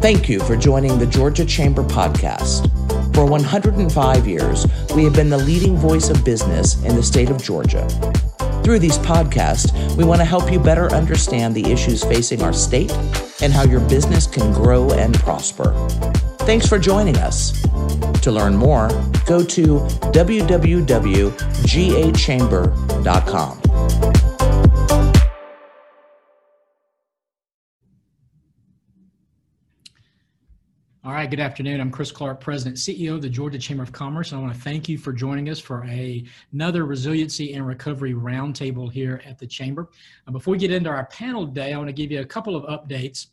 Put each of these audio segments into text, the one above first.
Thank you for joining the Georgia Chamber podcast. For 105 years, we have been the leading voice of business in the state of Georgia. Through these podcasts, we want to help you better understand the issues facing our state and how your business can grow and prosper. Thanks for joining us. To learn more, go to www.gachamber.com. All right, good afternoon. I'm Chris Clark, President CEO of the Georgia Chamber of Commerce. and I want to thank you for joining us for a, another Resiliency and Recovery Roundtable here at the Chamber. Uh, before we get into our panel today, I want to give you a couple of updates.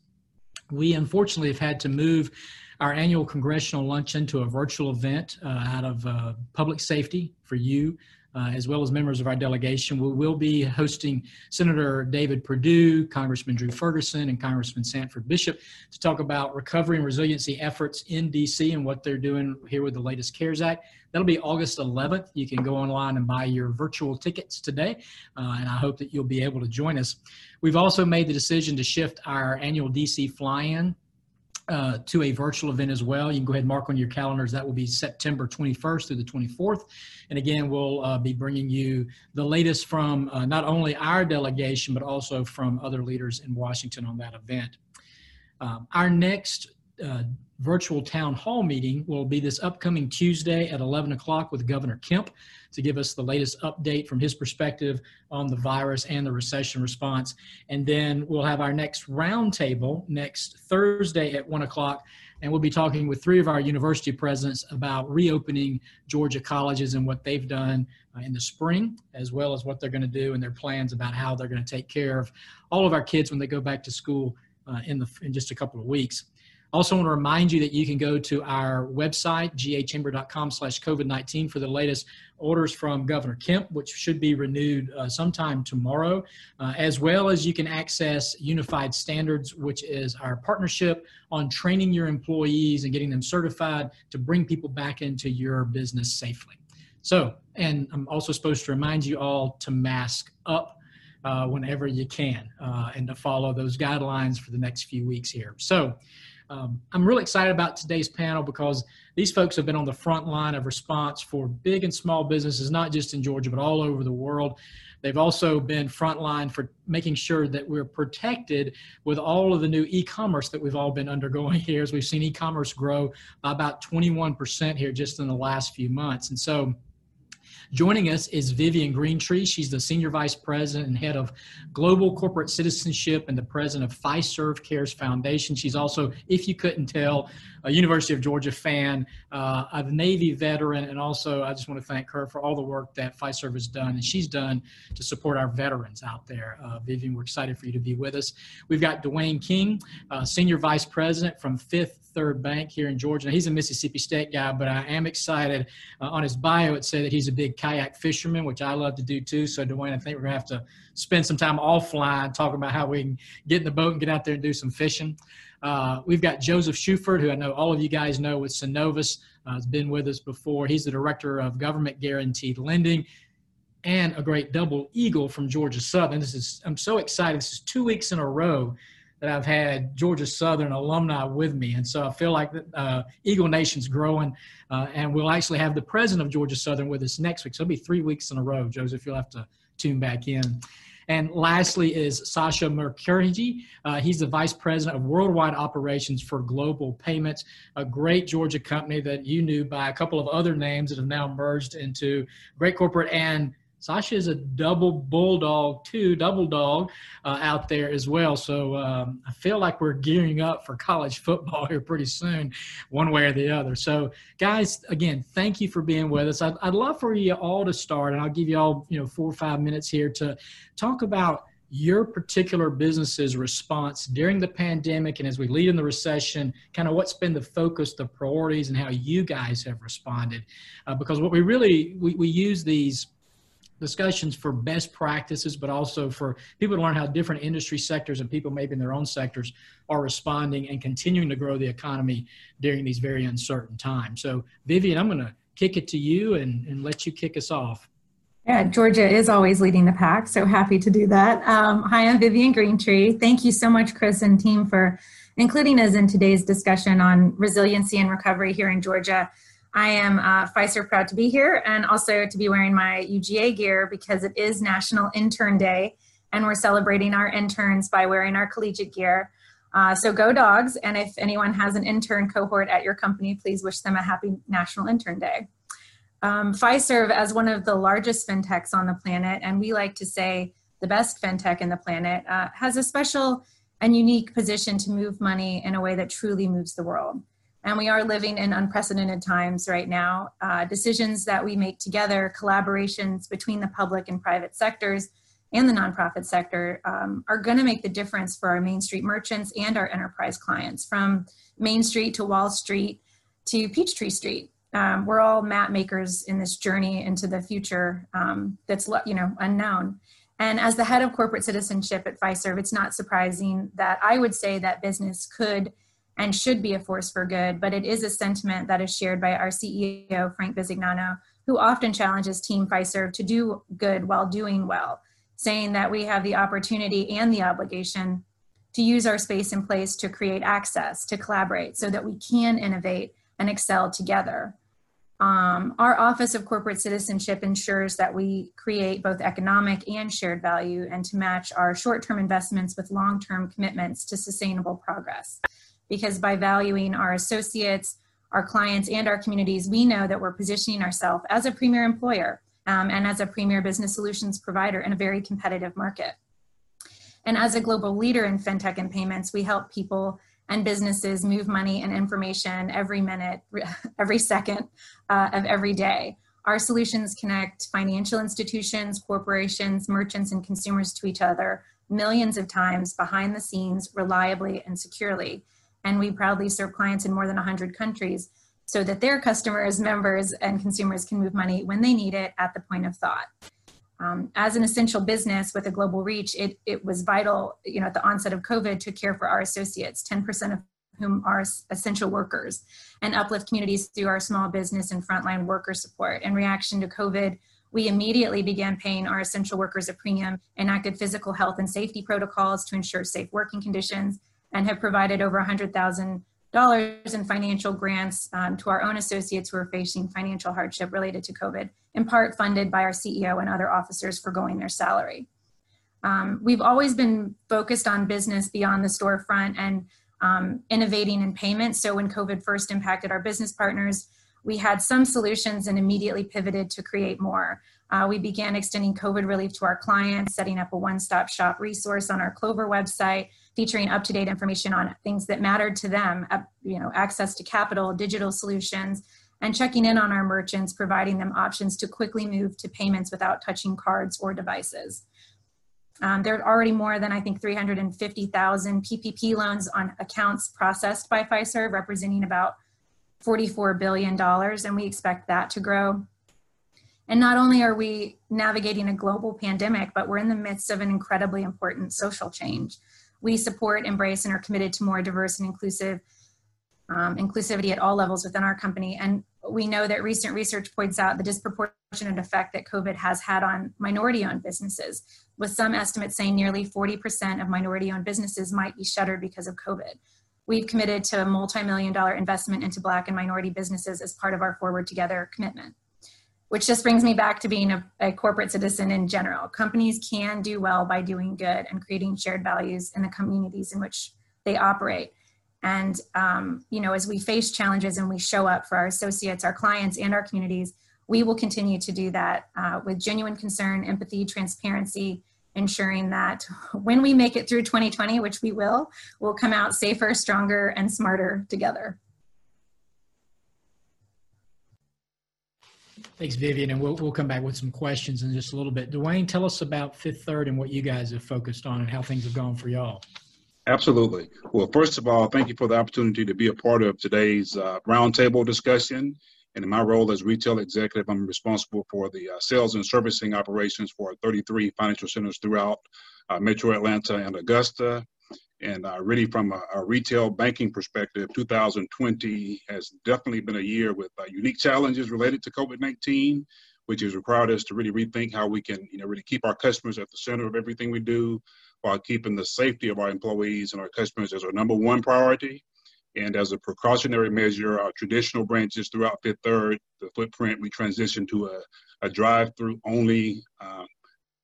We unfortunately have had to move our annual congressional luncheon to a virtual event uh, out of uh, public safety for you uh, as well as members of our delegation. We will be hosting Senator David Perdue, Congressman Drew Ferguson, and Congressman Sanford Bishop to talk about recovery and resiliency efforts in DC and what they're doing here with the latest CARES Act. That'll be August 11th. You can go online and buy your virtual tickets today, uh, and I hope that you'll be able to join us. We've also made the decision to shift our annual DC fly in uh, to a virtual event as well. You can go ahead and mark on your calendars. That will be September 21st through the 24th. And again, we'll uh, be bringing you the latest from uh, not only our delegation, but also from other leaders in Washington on that event. Um, our next uh, virtual town hall meeting will be this upcoming Tuesday at 11 o'clock with Governor Kemp to give us the latest update from his perspective on the virus and the recession response. And then we'll have our next roundtable next Thursday at 1 o'clock. And we'll be talking with three of our university presidents about reopening Georgia colleges and what they've done uh, in the spring, as well as what they're going to do and their plans about how they're going to take care of all of our kids when they go back to school uh, in, the, in just a couple of weeks. Also want to remind you that you can go to our website, gachamber.com slash COVID-19 for the latest orders from Governor Kemp, which should be renewed uh, sometime tomorrow, uh, as well as you can access Unified Standards, which is our partnership on training your employees and getting them certified to bring people back into your business safely. So, and I'm also supposed to remind you all to mask up uh, whenever you can uh, and to follow those guidelines for the next few weeks here. So, um, I'm really excited about today's panel because these folks have been on the front line of response for big and small businesses, not just in Georgia, but all over the world. They've also been frontline for making sure that we're protected with all of the new e-commerce that we've all been undergoing here as we've seen e-commerce grow by about 21% here just in the last few months. And so Joining us is Vivian Greentree. She's the Senior Vice President and Head of Global Corporate Citizenship and the President of Fiserv Cares Foundation. She's also, if you couldn't tell, a University of Georgia fan, uh, a Navy veteran, and also I just want to thank her for all the work that Fiserv has done and she's done to support our veterans out there. Uh, Vivian, we're excited for you to be with us. We've got Dwayne King, uh, Senior Vice President from Fifth Third Bank here in Georgia. Now, he's a Mississippi State guy, but I am excited. Uh, on his bio, it said that he's a big kayak fisherman, which I love to do too. So, Dwayne, I think we're going to have to spend some time offline talking about how we can get in the boat and get out there and do some fishing. Uh, we've got Joseph Shuford, who I know all of you guys know with Synovus, uh, has been with us before. He's the Director of Government Guaranteed Lending and a great double eagle from Georgia Southern. This is I'm so excited. This is two weeks in a row that I've had Georgia Southern alumni with me, and so I feel like uh, Eagle Nation's growing, uh, and we'll actually have the president of Georgia Southern with us next week. So it'll be three weeks in a row. Joseph, you'll have to tune back in. And lastly is Sasha Mukherjee. Uh, he's the vice president of worldwide operations for Global Payments, a great Georgia company that you knew by a couple of other names that have now merged into great corporate and Sasha is a double bulldog too, double dog uh, out there as well. So um, I feel like we're gearing up for college football here pretty soon, one way or the other. So guys, again, thank you for being with us. I'd, I'd love for you all to start, and I'll give you all you know four or five minutes here to talk about your particular business's response during the pandemic and as we lead in the recession, kind of what's been the focus, the priorities, and how you guys have responded. Uh, because what we really we, we use these discussions for best practices, but also for people to learn how different industry sectors and people maybe in their own sectors are responding and continuing to grow the economy during these very uncertain times. So, Vivian, I'm going to kick it to you and, and let you kick us off. Yeah, Georgia is always leading the pack, so happy to do that. Um, hi, I'm Vivian Greentree. Thank you so much, Chris and team, for including us in today's discussion on resiliency and recovery here in Georgia. I am uh, Fiserv proud to be here and also to be wearing my UGA gear because it is National Intern Day and we're celebrating our interns by wearing our collegiate gear. Uh, so go dogs, and if anyone has an intern cohort at your company, please wish them a happy National Intern Day. Um, Fiserv, as one of the largest fintechs on the planet, and we like to say the best fintech in the planet, uh, has a special and unique position to move money in a way that truly moves the world. And we are living in unprecedented times right now. Uh, decisions that we make together, collaborations between the public and private sectors and the nonprofit sector, um, are going to make the difference for our Main Street merchants and our enterprise clients, from Main Street to Wall Street to Peachtree Street. Um, we're all map makers in this journey into the future um, that's you know unknown. And as the head of corporate citizenship at Fiserv, it's not surprising that I would say that business could and should be a force for good, but it is a sentiment that is shared by our CEO, Frank Bisignano, who often challenges Team Fiserv to do good while doing well, saying that we have the opportunity and the obligation to use our space and place to create access, to collaborate, so that we can innovate and excel together. Um, our Office of Corporate Citizenship ensures that we create both economic and shared value and to match our short term investments with long term commitments to sustainable progress. Because by valuing our associates, our clients, and our communities, we know that we're positioning ourselves as a premier employer um, and as a premier business solutions provider in a very competitive market. And as a global leader in fintech and payments, we help people and businesses move money and information every minute, every second uh, of every day. Our solutions connect financial institutions, corporations, merchants, and consumers to each other millions of times behind the scenes, reliably and securely. And we proudly serve clients in more than 100 countries so that their customers, members, and consumers can move money when they need it at the point of thought. Um, as an essential business with a global reach, it, it was vital, you know, at the onset of COVID to care for our associates, 10% of whom are essential workers, and uplift communities through our small business and frontline worker support. In reaction to COVID, we immediately began paying our essential workers a premium, enacted physical health and safety protocols to ensure safe working conditions, and have provided over 100,000 dollars in financial grants um, to our own associates who are facing financial hardship related to COVID, in part funded by our CEO and other officers foregoing their salary. Um, we've always been focused on business beyond the storefront and um, innovating in payments. So when COVID first impacted our business partners, we had some solutions and immediately pivoted to create more. Uh, we began extending COVID relief to our clients, setting up a one stop shop resource on our Clover website featuring up-to-date information on things that mattered to them, you know, access to capital, digital solutions, and checking in on our merchants, providing them options to quickly move to payments without touching cards or devices. Um, there are already more than, I think, 350,000 PPP loans on accounts processed by Fiserv, representing about $44 billion, and we expect that to grow. And not only are we navigating a global pandemic, but we're in the midst of an incredibly important social change we support, embrace, and are committed to more diverse and inclusive um, inclusivity at all levels within our company. And we know that recent research points out the disproportionate effect that COVID has had on minority owned businesses, with some estimates saying nearly 40% of minority owned businesses might be shuttered because of COVID. We've committed to a multi million dollar investment into Black and minority businesses as part of our Forward Together commitment which just brings me back to being a, a, corporate citizen in general. Companies can do well by doing good and creating shared values in the communities in which they operate. And um, you know, as we face challenges and we show up for our associates, our clients, and our communities, we will continue to do that uh, with genuine concern, empathy, transparency, ensuring that when we make it through 2020, which we will, we'll come out safer, stronger, and smarter together. Thanks, Vivian. And we'll, we'll come back with some questions in just a little bit. Dwayne, tell us about Fifth Third and what you guys have focused on and how things have gone for y'all. Absolutely. Well, first of all, thank you for the opportunity to be a part of today's uh, roundtable discussion. And in my role as retail executive, I'm responsible for the uh, sales and servicing operations for 33 financial centers throughout uh, Metro Atlanta and Augusta. And uh, really, from a, a, retail banking perspective, 2020 has definitely been a year with uh, unique challenges related to COVID-19, which has required us to really rethink how we can, you know, really keep our customers at the center of everything we do, while keeping the safety of our employees and our customers as our number one priority. And as a precautionary measure, our traditional branches throughout Fifth Third, the footprint, we transitioned to a, a drive-through only um,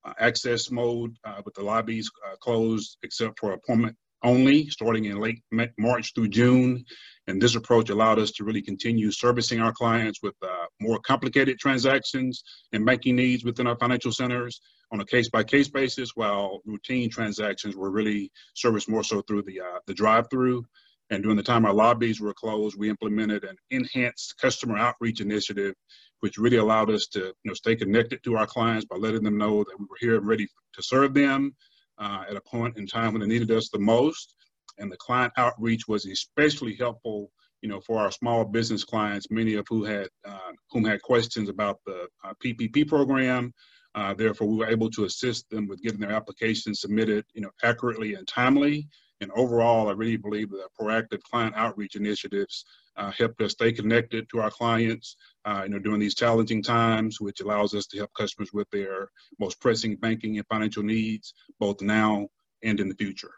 uh, access mode uh, with the lobbies uh, closed except for appointment only starting in late March through June. And this approach allowed us to really continue servicing our clients with uh, more complicated transactions and banking needs within our financial centers on a case by case basis, while routine transactions were really serviced more so through the, uh, the drive through. And during the time our lobbies were closed, we implemented an enhanced customer outreach initiative, which really allowed us to you know, stay connected to our clients by letting them know that we were here and ready to serve them uh, at a point in time when they needed us the most. And the client outreach was especially helpful, you know, for our small business clients, many of who had uh, whom had questions about the uh, PPP program. Uh, therefore, we were able to assist them with getting their applications submitted, you know, accurately and timely. And overall, I really believe that proactive client outreach initiatives uh, helped us stay connected to our clients, uh, you know, during these challenging times, which allows us to help customers with their most pressing banking and financial needs, both now and in the future.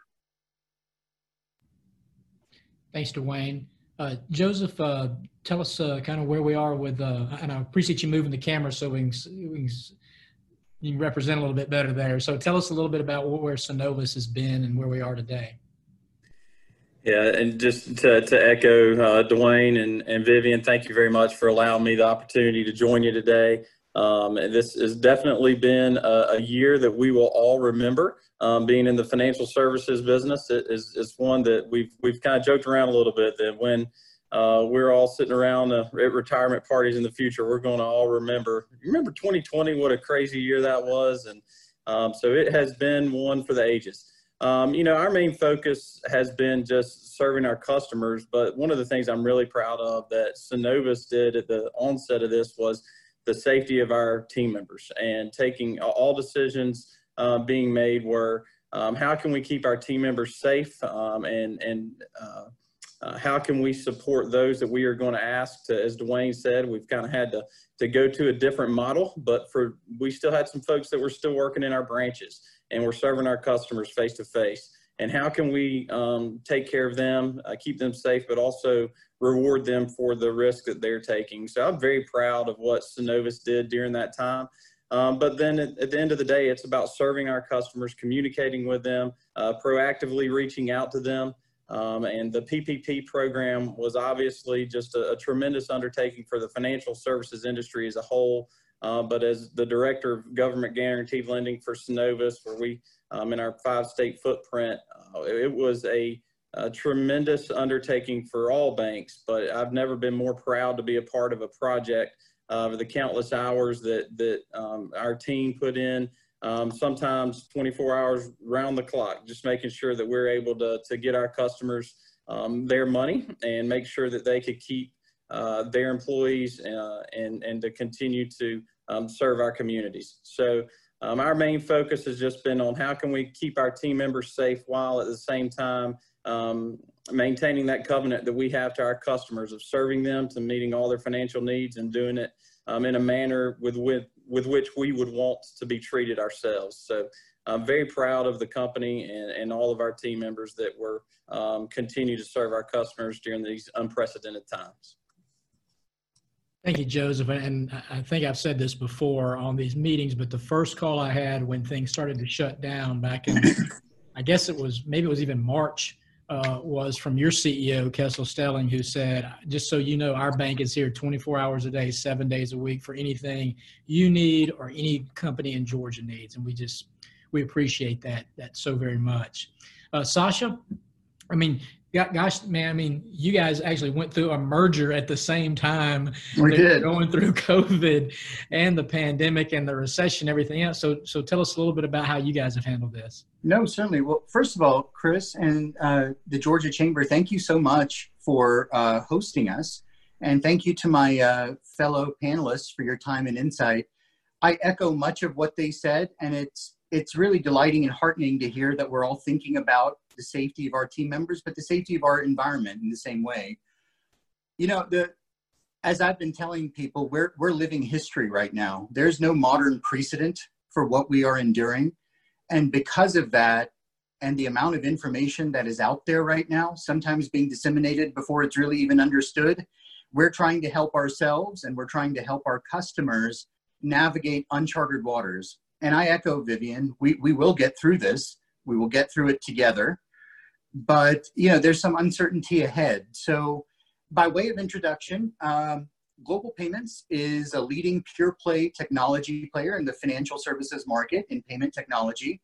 Thanks, Dwayne. Uh, Joseph, uh, tell us uh, kind of where we are with, uh, and I appreciate you moving the camera so we can, we can, you can represent a little bit better there. So tell us a little bit about where Synovus has been and where we are today. Yeah, and just to, to echo uh, Dwayne and, and Vivian, thank you very much for allowing me the opportunity to join you today. Um, and this has definitely been a, a, year that we will all remember. Um, being in the financial services business is, is one that we've we've kind of joked around a little bit that when uh, we're all sitting around uh, at retirement parties in the future, we're going to all remember. Remember 2020? What a crazy year that was, and um, so it has been one for the ages. Um, you know, our main focus has been just serving our customers, but one of the things I'm really proud of that Synovus did at the onset of this was the safety of our team members and taking all decisions uh, being made were um, how can we keep our team members safe um, and and uh, uh, how can we support those that we are going to ask to, as Dwayne said, we've kind of had to, to go to a different model, but for, we still had some folks that were still working in our branches and we're serving our customers face to face. And how can we um, take care of them, uh, keep them safe, but also reward them for the risk that they're taking? So I'm very proud of what Synovus did during that time. Um, but then at, at, the end of the day, it's about serving our customers, communicating with them, uh, proactively reaching out to them. Um, and the PPP program was obviously just a, a, tremendous undertaking for the financial services industry as a whole. Uh, but as the director of government guaranteed lending for Synovus, where we um, in our five state footprint, uh, it was a, a, tremendous undertaking for all banks. But I've never been more proud to be a part of a project of the countless hours that that um, our team put in. Um, sometimes 24 hours round the clock, just making sure that we're able to, to get our customers um, their money and make sure that they could keep uh, their employees uh, and, and to continue to um, serve our communities. So um, our main focus has just been on how can we keep our team members safe while at the same time um, maintaining that covenant that we have to our customers of serving them to meeting all their financial needs and doing it um, in a manner with, with, with which we would want to be treated ourselves. So I'm very proud of the company and, and all of our team members that were um, continue to serve our customers during these unprecedented times. Thank you, Joseph. And I think I've said this before on these meetings, but the first call I had when things started to shut down back in, I guess it was maybe it was even March, uh, was from your CEO, Kessel Stelling, who said, just so you know, our bank is here 24 hours a day, seven days a week for anything you need or any company in Georgia needs. And we just, we appreciate that, that so very much. Uh, Sasha, I mean, gosh, man, I mean, you guys actually went through a merger at the same time. We did. Going through COVID and the pandemic and the recession, everything else. So, so tell us a little bit about how you guys have handled this. No, certainly. Well, first of all, Chris and uh, the Georgia Chamber, thank you so much for uh, hosting us. And thank you to my uh, fellow panelists for your time and insight. I echo much of what they said, and it's it's really delighting and heartening to hear that we're all thinking about the safety of our team members, but the safety of our environment in the same way. You know, the as I've been telling people, we're we're living history right now. There's no modern precedent for what we are enduring. And because of that, and the amount of information that is out there right now, sometimes being disseminated before it's really even understood, we're trying to help ourselves and we're trying to help our customers navigate uncharted waters. And I echo Vivian, we, we will get through this. We will get through it together. But, you know, there's some uncertainty ahead. So by way of introduction, um, Global Payments is a leading pure play technology player in the financial services market in payment technology.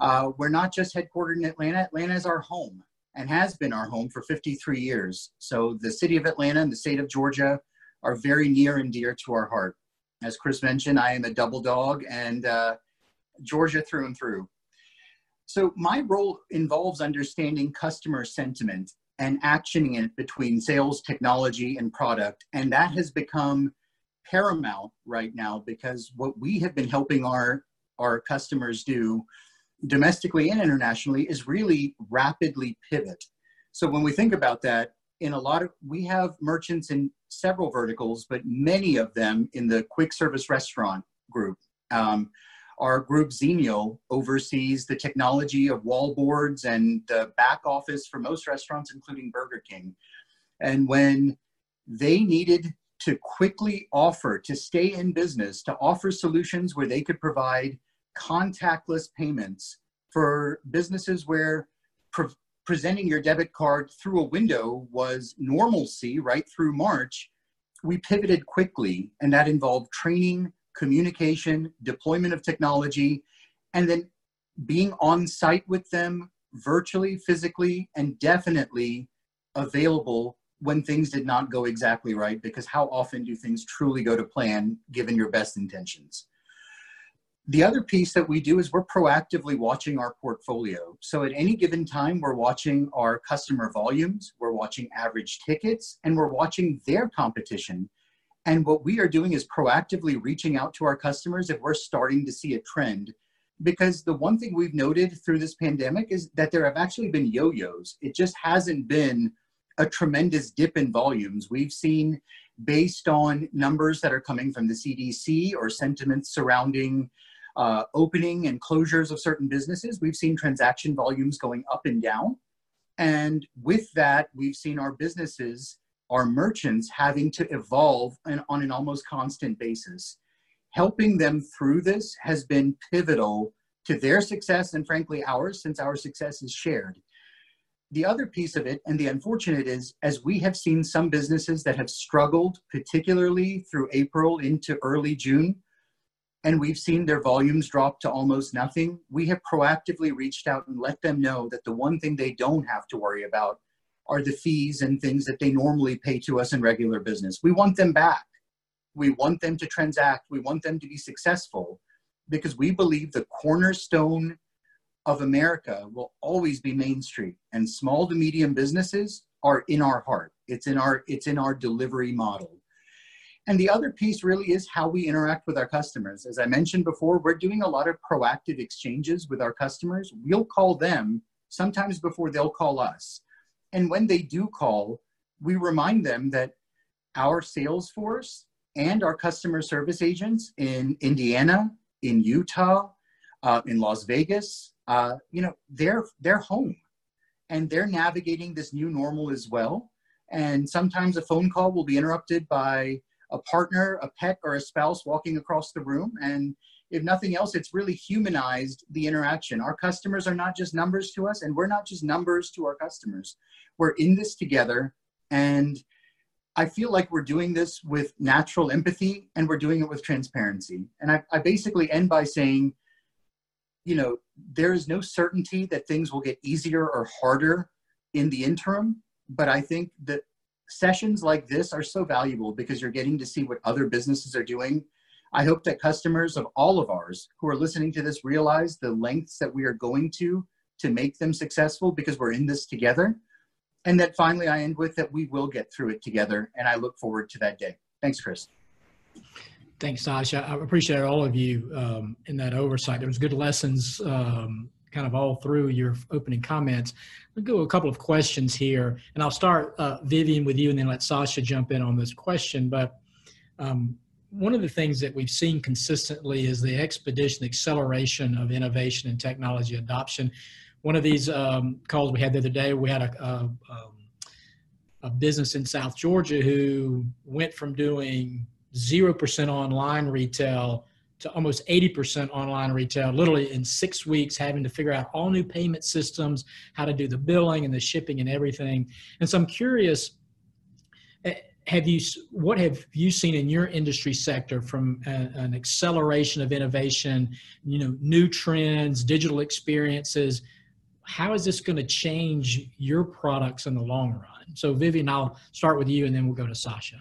Uh, we're not just headquartered in Atlanta. Atlanta is our home and has been our home for 53 years. So the city of Atlanta and the state of Georgia are very near and dear to our heart. As Chris mentioned, I am a double dog and uh, Georgia through and through. So my role involves understanding customer sentiment and actioning it between sales, technology, and product. And that has become paramount right now because what we have been helping our, our customers do domestically and internationally is really rapidly pivot. So when we think about that, in a lot of we have merchants in several verticals, but many of them in the quick service restaurant group. Um, our group Xenial oversees the technology of wall boards and the back office for most restaurants, including Burger King. And when they needed to quickly offer, to stay in business, to offer solutions where they could provide contactless payments for businesses where pre- presenting your debit card through a window was normalcy right through March, we pivoted quickly, and that involved training, communication, deployment of technology, and then being on site with them virtually, physically, and definitely available when things did not go exactly right because how often do things truly go to plan given your best intentions the other piece that we do is we're proactively watching our portfolio. So at any given time, we're watching our customer volumes, we're watching average tickets, and we're watching their competition. And what we are doing is proactively reaching out to our customers if we're starting to see a trend. Because the one thing we've noted through this pandemic is that there have actually been yo yos. It just hasn't been a tremendous dip in volumes. We've seen, based on numbers that are coming from the CDC or sentiments surrounding uh, opening and closures of certain businesses, we've seen transaction volumes going up and down. And with that, we've seen our businesses, our merchants having to evolve on an almost constant basis. Helping them through this has been pivotal to their success and frankly ours, since our success is shared. The other piece of it, and the unfortunate is, as we have seen some businesses that have struggled, particularly through April into early June, and we've seen their volumes drop to almost nothing, we have proactively reached out and let them know that the one thing they don't have to worry about are the fees and things that they normally pay to us in regular business. We want them back. We want them to transact. We want them to be successful because we believe the cornerstone of America will always be Main Street and small to medium businesses are in our heart. It's in our it's in our delivery model. And the other piece really is how we interact with our customers. As I mentioned before, we're doing a lot of proactive exchanges with our customers. We'll call them sometimes before they'll call us. And when they do call, we remind them that our sales force and our customer service agents in Indiana, in Utah, uh, in Las Vegas, uh, you know, they're they're home, and they're navigating this new normal as well. And sometimes a phone call will be interrupted by a partner, a pet, or a spouse walking across the room. And if nothing else, it's really humanized the interaction. Our customers are not just numbers to us, and we're not just numbers to our customers. We're in this together. And I feel like we're doing this with natural empathy and we're doing it with transparency. And I, I basically end by saying, you know, there is no certainty that things will get easier or harder in the interim. But I think that sessions like this are so valuable because you're getting to see what other businesses are doing. I hope that customers of all of ours who are listening to this realize the lengths that we are going to to make them successful because we're in this together. And that finally I end with that we will get through it together. And I look forward to that day. Thanks, Chris. Thanks, Sasha. I appreciate all of you um, in that oversight. There was good lessons um, kind of all through your opening comments. I'll go a couple of questions here, and I'll start, uh, Vivian, with you, and then let Sasha jump in on this question. But um, one of the things that we've seen consistently is the expedition, acceleration of innovation and technology adoption. one of these um, calls we had the other day, we had a, a, um, a business in South Georgia who went from doing 0% online retail to almost 80% online retail, literally in six weeks, having to figure out all new payment systems, how to do the billing and the shipping and everything. And so I'm curious, have you what have you seen in your industry sector from a, an acceleration of innovation, you know, new trends, digital experiences? How is this going to change your products in the long run? So Vivian, I'll start with you, and then we'll go to Sasha.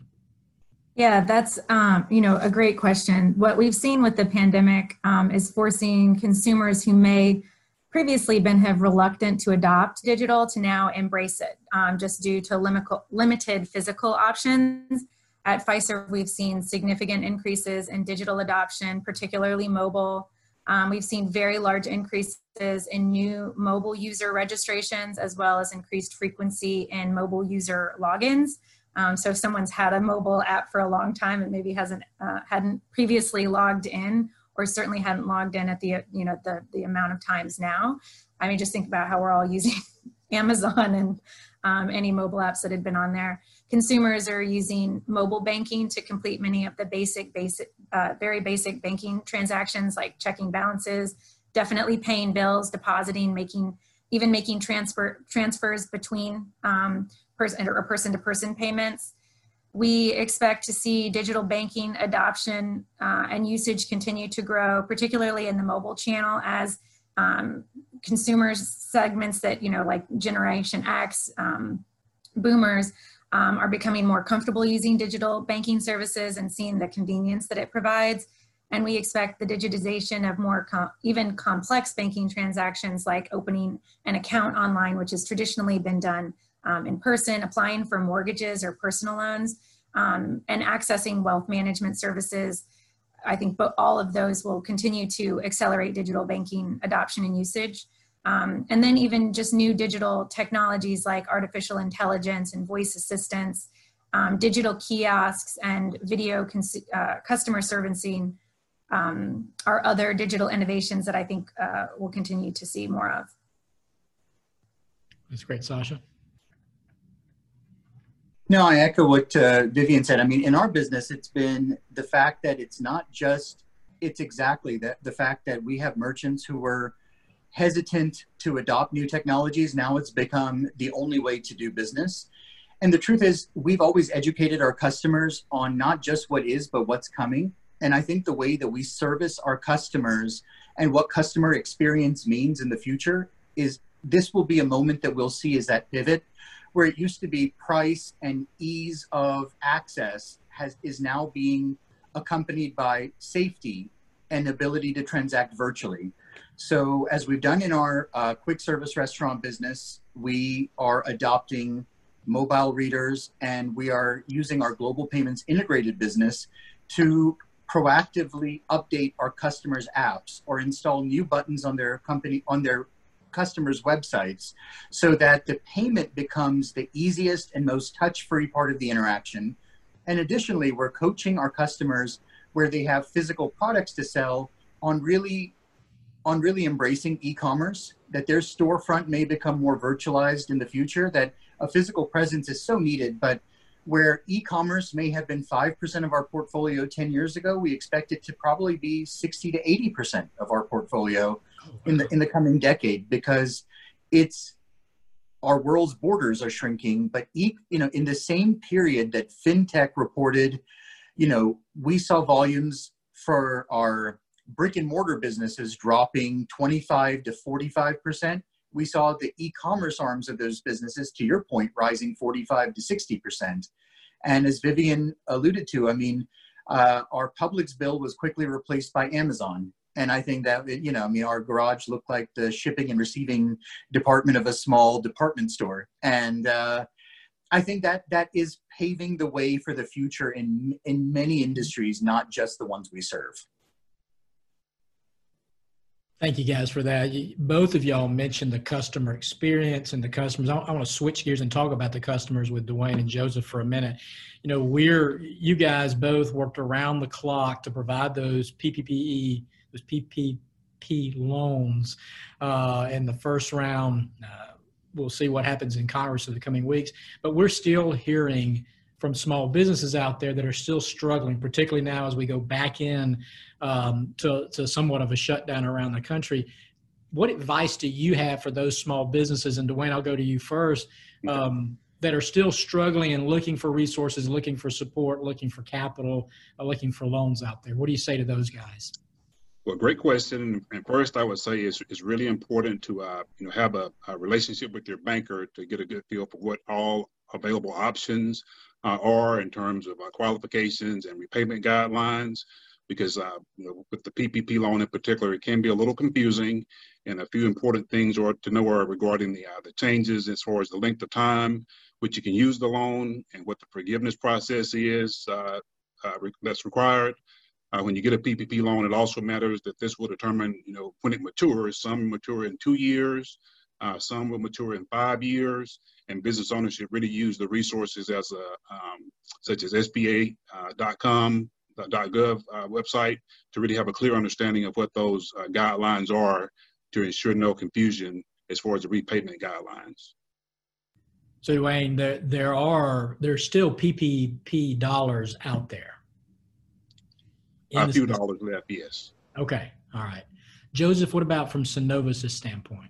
Yeah, that's um, you know a great question. What we've seen with the pandemic um, is forcing consumers who may previously been have reluctant to adopt digital to now embrace it, um, just due to limit- limited physical options. At Fiserv, we've seen significant increases in digital adoption, particularly mobile. Um, we've seen very large increases in new mobile user registrations, as well as increased frequency in mobile user logins. Um, so if someone's had a mobile app for a long time and maybe hasn't uh, hadn't previously logged in, or certainly hadn't logged in at the you know the the amount of times now. I mean, just think about how we're all using Amazon and um, any mobile apps that had been on there. Consumers are using mobile banking to complete many of the basic, basic, uh, very basic banking transactions like checking balances, definitely paying bills, depositing, making even making transfer transfers between um, person or person to person payments. We expect to see digital banking adoption uh, and usage continue to grow, particularly in the mobile channel as um, consumers segments that, you know, like Generation X, um, boomers, um, are becoming more comfortable using digital banking services and seeing the convenience that it provides. And we expect the digitization of more com- even complex banking transactions like opening an account online, which has traditionally been done um, in person, applying for mortgages or personal loans, um, and accessing wealth management services. I think all of those will continue to accelerate digital banking adoption and usage. Um, and then even just new digital technologies like artificial intelligence and voice assistants, um, digital kiosks and video uh, customer servicing um, are other digital innovations that I think uh, we'll continue to see more of. That's great, Sasha. No, I echo what uh, Vivian said. I mean, in our business, it's been the fact that it's not just, it's exactly that the fact that we have merchants who were hesitant to adopt new technologies. Now it's become the only way to do business. And the truth is, we've always educated our customers on not just what is, but what's coming. And I think the way that we service our customers and what customer experience means in the future is this will be a moment that we'll see is that pivot where it used to be price and ease of access has is now being accompanied by safety and ability to transact virtually. So as we've done in our uh, quick service restaurant business, we are adopting mobile readers and we are using our global payments integrated business to proactively update our customers apps or install new buttons on their company on their customers' websites so that the payment becomes the easiest and most touch free part of the interaction. And additionally, we're coaching our customers where they have physical products to sell on really on really embracing e-commerce that their storefront may become more virtualized in the future that a physical presence is so needed but where e-commerce may have been 5% of our portfolio 10 years ago we expect it to probably be 60 to 80% of our portfolio in the in the coming decade because it's our world's borders are shrinking but you know in the same period that fintech reported you know we saw volumes for our brick and mortar businesses dropping 25 to 45 percent. We saw the e-commerce arms of those businesses to your point rising 45 to 60 percent. And as vivian alluded to i mean uh, our Publix bill was quickly replaced by amazon and I think that you know, I mean, our garage looked like the shipping and receiving department of a small department store, and uh, I think that that is paving the way for the future in in many industries, not just the ones we serve. Thank you guys for that. Both of y'all mentioned the customer experience and the customers. I, want to switch gears and talk about the customers with Dwayne and Joseph for a minute. You know, we're you guys both worked around the clock to provide those PPPE PP, PPP loans uh, in the first round. Uh, we'll see what happens in Congress in the coming weeks, but we're still hearing from small businesses out there that are still struggling, particularly now as we go back in um, to, to somewhat of a shutdown around the country. What advice do you have for those small businesses? And Dwayne, I'll go to you first. Um, that are still struggling and looking for resources, looking for support, looking for capital, uh, looking for loans out there. What do you say to those guys? Well, great question. And first, I would say it's, it's really important to uh, you know have a, a, relationship with your banker to get a good feel for what all available options uh, are in terms of uh, qualifications and repayment guidelines. Because uh, you know, with the PPP loan in particular, it can be a little confusing, and a few important things are to know are regarding the uh, the changes as far as the length of time which you can use the loan and what the forgiveness process is uh, that's required. Uh, when you get a PPP loan, it also matters that this will determine, you know, when it matures. Some mature in two years, uh, some will mature in five years, and business owners should really use the resources as a, um, such as SBA.com, uh, .gov uh, website to really have a clear understanding of what those guidelines are to ensure no confusion as far as the repayment guidelines. So Dwayne, there there are there's still PPP dollars out there. A few dollars left, yes. Okay, all right. Joseph, what about from Synovus' standpoint?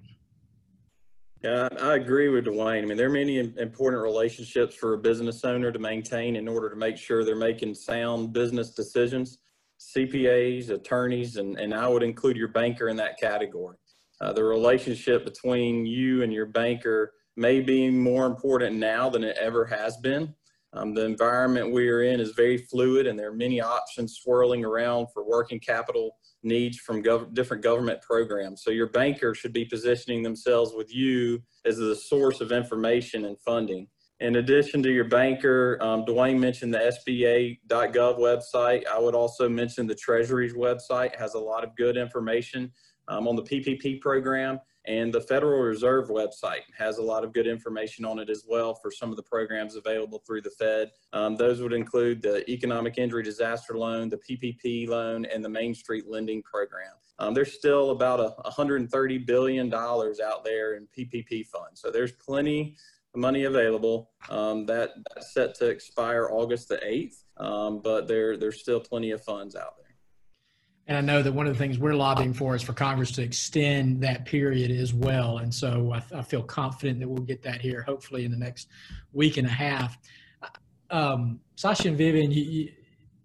Yeah, I agree with Dwayne. I mean, there are many important relationships for a business owner to maintain in order to make sure they're making sound business decisions. CPAs, attorneys, and, and I would include your banker in that category. Uh, the relationship between you and your banker may be more important now than it ever has been. Um, the environment we are in is very fluid, and there are many options swirling around for working capital needs from gov- different government programs. So, your banker should be positioning themselves with you as the source of information and funding. In addition to your banker, um, Dwayne mentioned the SBA.gov website. I would also mention the Treasury's website has a lot of good information um, on the PPP program and the Federal Reserve website has a lot of good information on it as well for some of the programs available through the Fed. Um, those would include the Economic Injury Disaster Loan, the PPP loan, and the Main Street Lending Program. Um, there's still about a $130 billion out there in PPP funds. So there's plenty of money available. Um, that, that's set to expire August the 8th, um, but there, there's still plenty of funds out. And I know that one of the things we're lobbying for is for Congress to extend that period as well. And so I, I feel confident that we'll get that here, hopefully in the next week and a half. Um, Sasha and Vivian, you, you,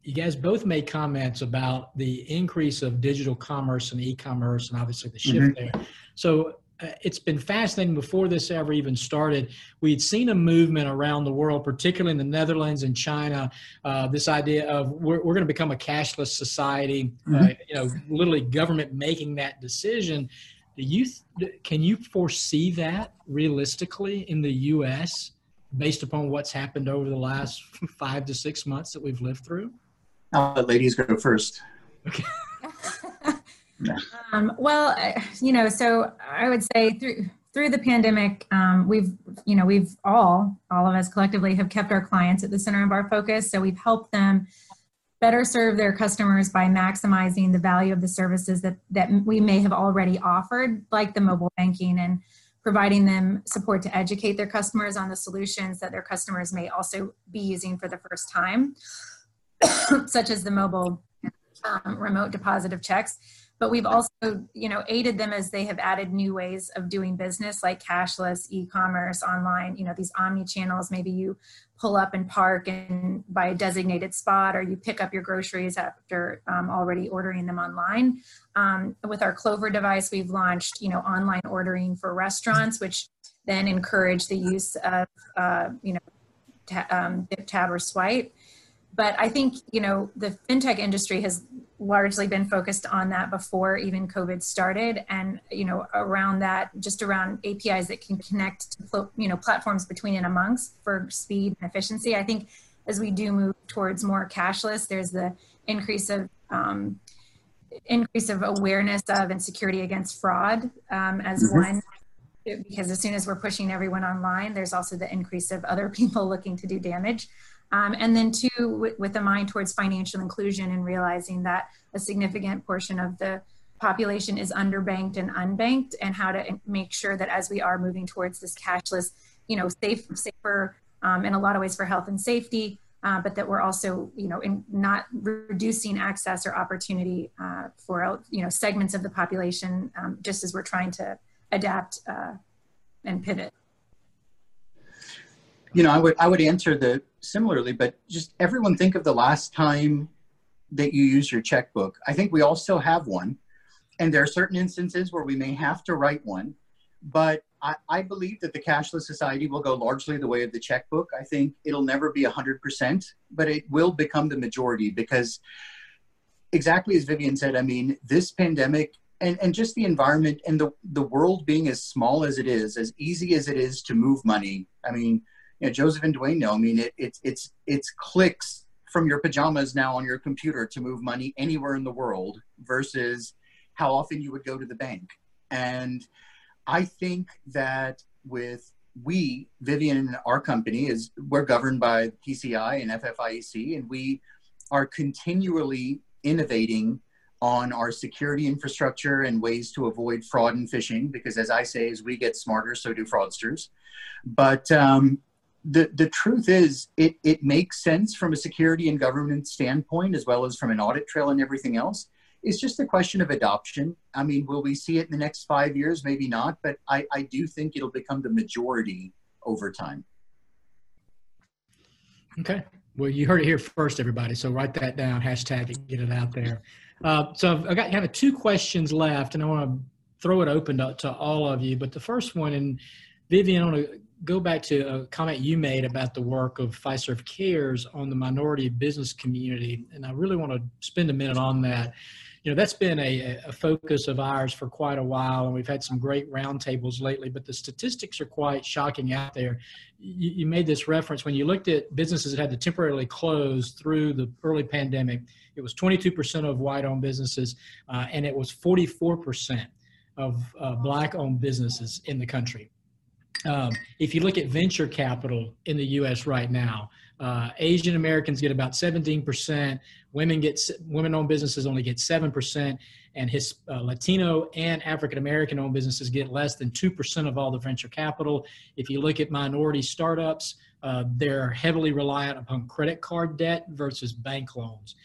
you, guys both made comments about the increase of digital commerce and e-commerce, and obviously the shift mm-hmm. there. So it's been fascinating before this ever even started. We'd seen a movement around the world, particularly in the Netherlands and China, uh, this idea of we're, we're going to become a cashless society. Uh, mm-hmm. Uh, you know, literally government making that decision. Do you can you foresee that realistically in the U.S. based upon what's happened over the last five to six months that we've lived through? I'll let ladies go first. Okay. Um, well, you know, so I would say through through the pandemic, um, we've you know we've all all of us collectively have kept our clients at the center of our focus. So we've helped them better serve their customers by maximizing the value of the services that that we may have already offered, like the mobile banking and providing them support to educate their customers on the solutions that their customers may also be using for the first time, such as the mobile um, remote deposit of checks but we've also you know aided them as they have added new ways of doing business like cashless e-commerce online you know these omni channels maybe you pull up and park and by a designated spot or you pick up your groceries after um, already ordering them online. Um, with our clover device we've launched you know online ordering for restaurants which then encourage the use of uh, you know ta- um, tab or swipe. But I think you know the fintech industry has largely been focused on that before even COVID started, and you know around that, just around APIs that can connect to you know platforms between and amongst for speed and efficiency. I think as we do move towards more cashless, there's the increase of um, increase of awareness of and security against fraud um, as mm-hmm. one because as soon as we're pushing everyone online, there's also the increase of other people looking to do damage. Um, and then two, with a mind towards financial inclusion and realizing that a significant portion of the population is underbanked and unbanked and how to make sure that as we are moving towards this cashless, you know, safe, safer um, in a lot of ways for health and safety, uh, but that we're also, you know, in not reducing access or opportunity uh, for, you know, segments of the population, um, just as we're trying to adapt uh, and pivot. You know, I would I would answer the similarly, but just everyone think of the last time that you use your checkbook. I think we all still have one, and there are certain instances where we may have to write one, but I, I believe that the cashless society will go largely the way of the checkbook. I think it'll never be 100%, but it will become the majority because, exactly as Vivian said, I mean, this pandemic and, and just the environment and the, the world being as small as it is, as easy as it is to move money. I mean, you know, Joseph and Dwayne know, I mean, it, it, it's, it's clicks from your pajamas now on your computer to move money anywhere in the world versus how often you would go to the bank. And I think that with we, Vivian and our company, is we're governed by PCI and FFIEC, and we are continually innovating on our security infrastructure and ways to avoid fraud and phishing. Because as I say, as we get smarter, so do fraudsters. But um, the the truth is, it it makes sense from a security and government standpoint, as well as from an audit trail and everything else. It's just a question of adoption. I mean, will we see it in the next five years? Maybe not, but I, I do think it'll become the majority over time. Okay. Well, you heard it here first, everybody. So write that down, hashtag it, get it out there. Uh, so I've got kind of two questions left, and I want to throw it open to, to all of you. But the first one, and Vivian, I want to go back to a comment you made about the work of Fiserv Cares on the minority business community, and I really want to spend a minute on that. You know that's been a, a focus of ours for quite a while and we've had some great roundtables lately but the statistics are quite shocking out there. You, you, made this reference when you looked at businesses that had to temporarily close through the early pandemic it was 22% of white owned businesses uh, and it was 44% of uh, black owned businesses in the country um, if you look at venture capital in the us right now uh, Asian Americans get about 17%. Women get women-owned businesses only get 7%, and his uh, Latino and African American owned businesses get less than 2% of all the venture capital. If you look at minority startups, uh, they're heavily reliant upon credit card debt versus bank loans.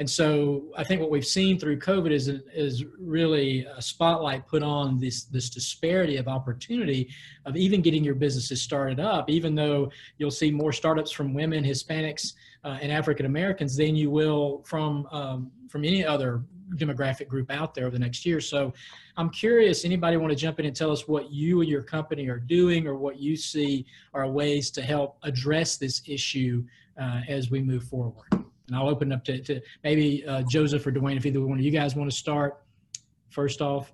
And so I think what we've seen through COVID is, is really a spotlight put on this, this disparity of opportunity of even getting your businesses started up, even though you'll see more startups from women, Hispanics, uh, and African Americans than you will from, um, from any other demographic group out there over the next year. So I'm curious, anybody want to jump in and tell us what you and your company are doing or what you see are ways to help address this issue uh, as we move forward? And I'll open up to, to maybe uh, Joseph or Dwayne if either one of you guys want to start first off.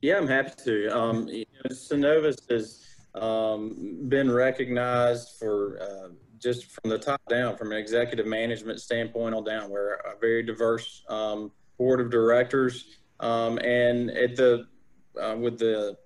Yeah, I'm happy to. Um, you know, Synovus has um, been recognized for uh, just from the top down, from an executive management standpoint on down. We're a very diverse um, board of directors, um, and at the uh, with the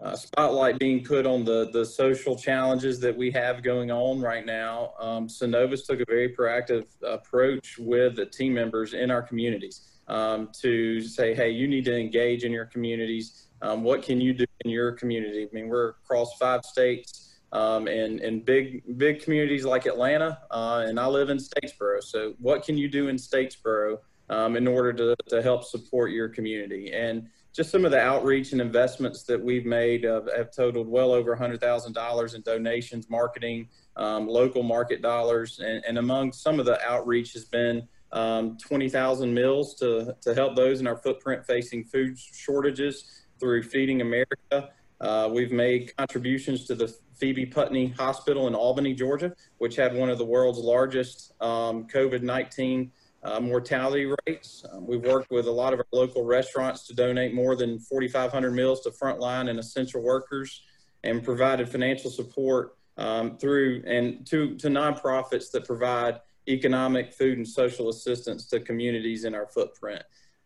uh, spotlight being put on the the social challenges that we have going on right now. Um, Synovus took a very proactive approach with the team members in our communities um, to say, hey, you need to engage in your communities. Um, what can you do in your community? I mean, we're across five states um, and, and big big communities like Atlanta, uh, and I live in Statesboro. So, what can you do in Statesboro um, in order to, to help support your community? And just some of the outreach and investments that we've made uh, have totaled well over $100,000 in donations, marketing, um, local market dollars, and, and, among some of the outreach has been um, 20,000 meals to, to help those in our footprint facing food shortages through Feeding America. Uh, we've made contributions to the Phoebe Putney Hospital in Albany, Georgia, which had one of the world's largest um, COVID 19 uh, mortality rates. Um, we've worked with a lot of our local restaurants to donate more than 4,500 meals to frontline and essential workers and provided financial support um, through and to, to nonprofits that provide economic, food, and social assistance to communities in our footprint.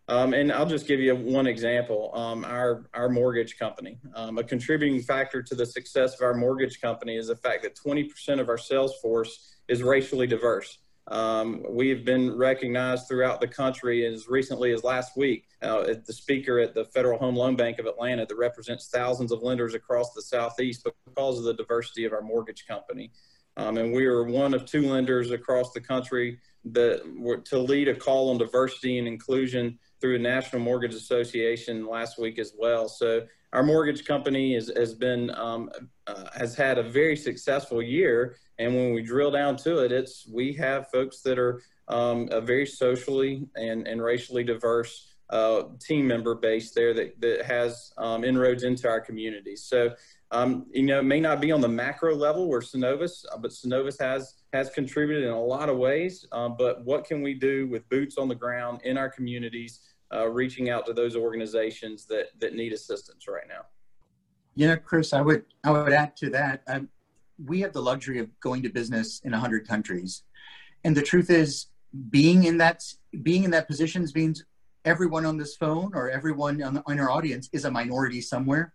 Um, and I'll just give you one example. Um, our, our mortgage company, um, a contributing factor to the success of our mortgage company is the fact that 20% of our sales force is racially diverse. Um, we have been recognized throughout the country as recently as last week. Uh, the speaker at the Federal Home Loan Bank of Atlanta that represents thousands of lenders across the Southeast because of the diversity of our mortgage company. Um, and we are one of two lenders across the country that were to lead a call on diversity and inclusion through a National Mortgage Association last week as well. So our mortgage company is, has been um, uh, has had a very successful year, and when we drill down to it, it's we have folks that are um, a very socially and, and racially diverse uh, team member base there that, that has um, inroads into our communities. So, um, you know, it may not be on the macro level where Synovus, uh, but Synovus has has contributed in a lot of ways. Um, but what can we do with boots on the ground in our communities uh, reaching out to those organizations that that need assistance right now. Know, Chris, I would I would add to that. Um, we have the luxury of going to business in hundred countries, and the truth is, being in that being in that position means everyone on this phone or everyone on, on our audience is a minority somewhere,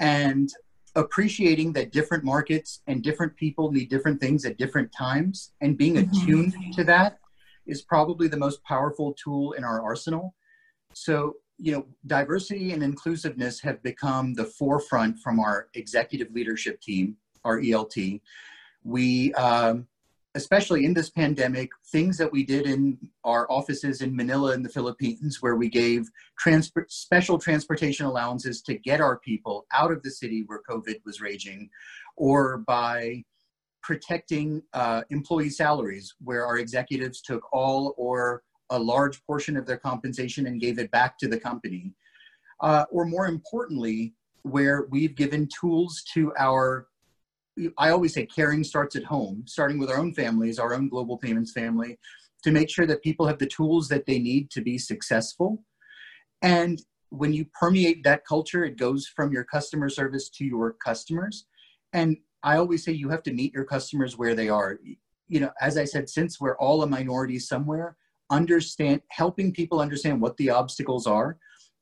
and appreciating that different markets and different people need different things at different times, and being mm-hmm. attuned to that is probably the most powerful tool in our arsenal so, you know, diversity and inclusiveness have become the forefront from our executive leadership team, our ELT. We, um, especially in this pandemic, things that we did in our offices in Manila in the Philippines, where we gave transport, special transportation allowances to get our people out of the city where COVID was raging, or by protecting uh, employee salaries, where our executives took all or a large portion of their compensation and gave it back to the company. Uh, or more importantly, where we've given tools to our, I always say caring starts at home, starting with our own families, our own global payments family, to make sure that people have the tools that they need to be successful. And when you permeate that culture, it goes from your customer service to your customers. And I always say you have to meet your customers where they are. You know, as I said, since we're all a minority somewhere, understand helping people understand what the obstacles are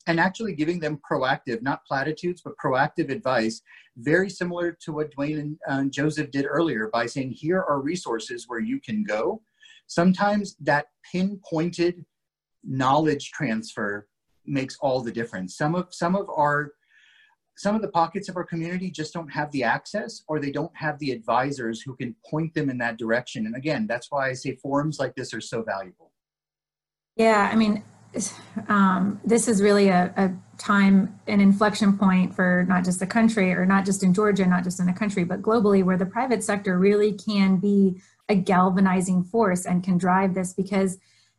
and actually giving them proactive not platitudes but proactive advice very similar to what dwayne and uh, joseph did earlier by saying here are resources where you can go. Sometimes that pinpointed knowledge transfer makes all the difference. Some of some of our some of the pockets of our community just don't have the access or they don't have the advisors who can point them in that direction. And again that's why i say forums like this are so valuable. Yeah, I mean, um, this is really a, a, time, an inflection point for not just the country or not just in Georgia, not just in the country, but globally, where the private sector really can be a galvanizing force and can drive this because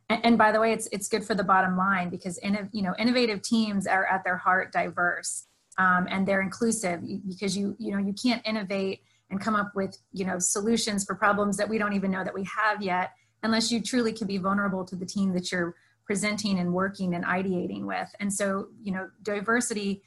and, by the way it's it's good for the bottom line because in, you know innovative teams are at their heart diverse um, and they're inclusive because you you know you can't innovate and come up with you know solutions for problems that we don't even know that we have yet unless you truly can be vulnerable to the team that you're presenting and working and ideating with. And so, you know, diversity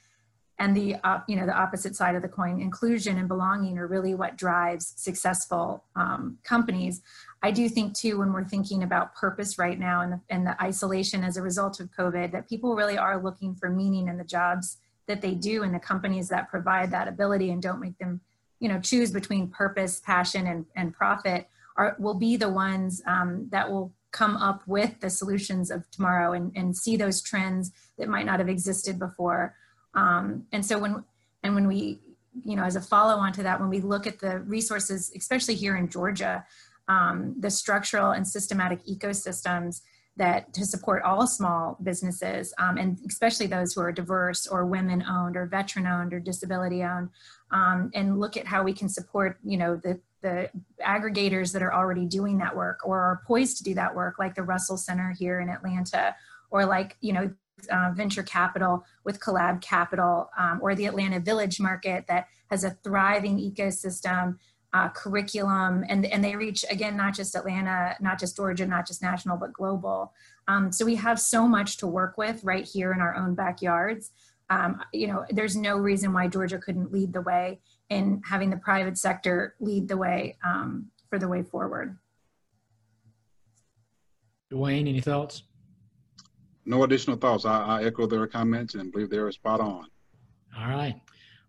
and the uh, you know the opposite side of the coin, inclusion and belonging, are really what drives successful um, companies. I do think too, when we're thinking about purpose right now and the, and the isolation as a result of COVID, that people really are looking for meaning in the jobs that they do and the companies that provide that ability and don't make them, you know, choose between purpose, passion, and, and profit are will be the ones um, that will come up with the solutions of tomorrow and, and see those trends that might not have existed before. Um, and so when and when we, you know, as a follow on to that, when we look at the resources, especially here in Georgia, um, the structural and systematic ecosystems that to support all small businesses um, and especially those who are diverse or women owned or veteran owned or disability owned um, and look at how we can support you know the the aggregators that are already doing that work or are poised to do that work, like the Russell Center here in Atlanta, or like, you know, uh, venture capital with Collab Capital, um, or the Atlanta Village Market that has a thriving ecosystem, uh, curriculum, and, and they reach, again, not just Atlanta, not just Georgia, not just national, but global. Um, so we have so much to work with right here in our own backyards. Um, you know, there's no reason why Georgia couldn't lead the way in having the private sector lead the way um, for the way forward. Dwayne, any thoughts? No additional thoughts. I, I echo their comments and believe they're spot on. All right.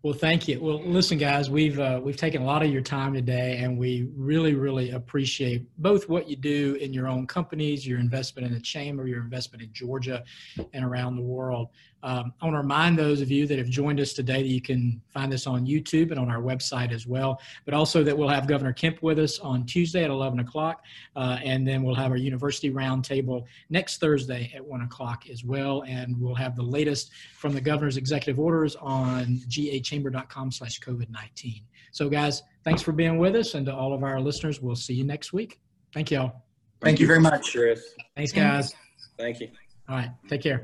Well, thank you. Well, listen, guys, we've uh, we've taken a lot of your time today, and we really, really appreciate both what you do in your own companies, your investment in the chamber, your investment in Georgia, and around the world. Um, I want to remind those of you that have joined us today that you can find this on YouTube and on our website as well, but also that we'll have Governor Kemp with us on Tuesday at 11 o'clock, uh, and then we'll have our university roundtable next Thursday at 1 o'clock as well, and we'll have the latest from the governor's executive orders on gachamber.com slash COVID-19. So guys, thanks for being with us, and to all of our listeners, we'll see you next week. Thank you all. Thank you very much. Chris. Thanks, guys. Thank you. All right, take care.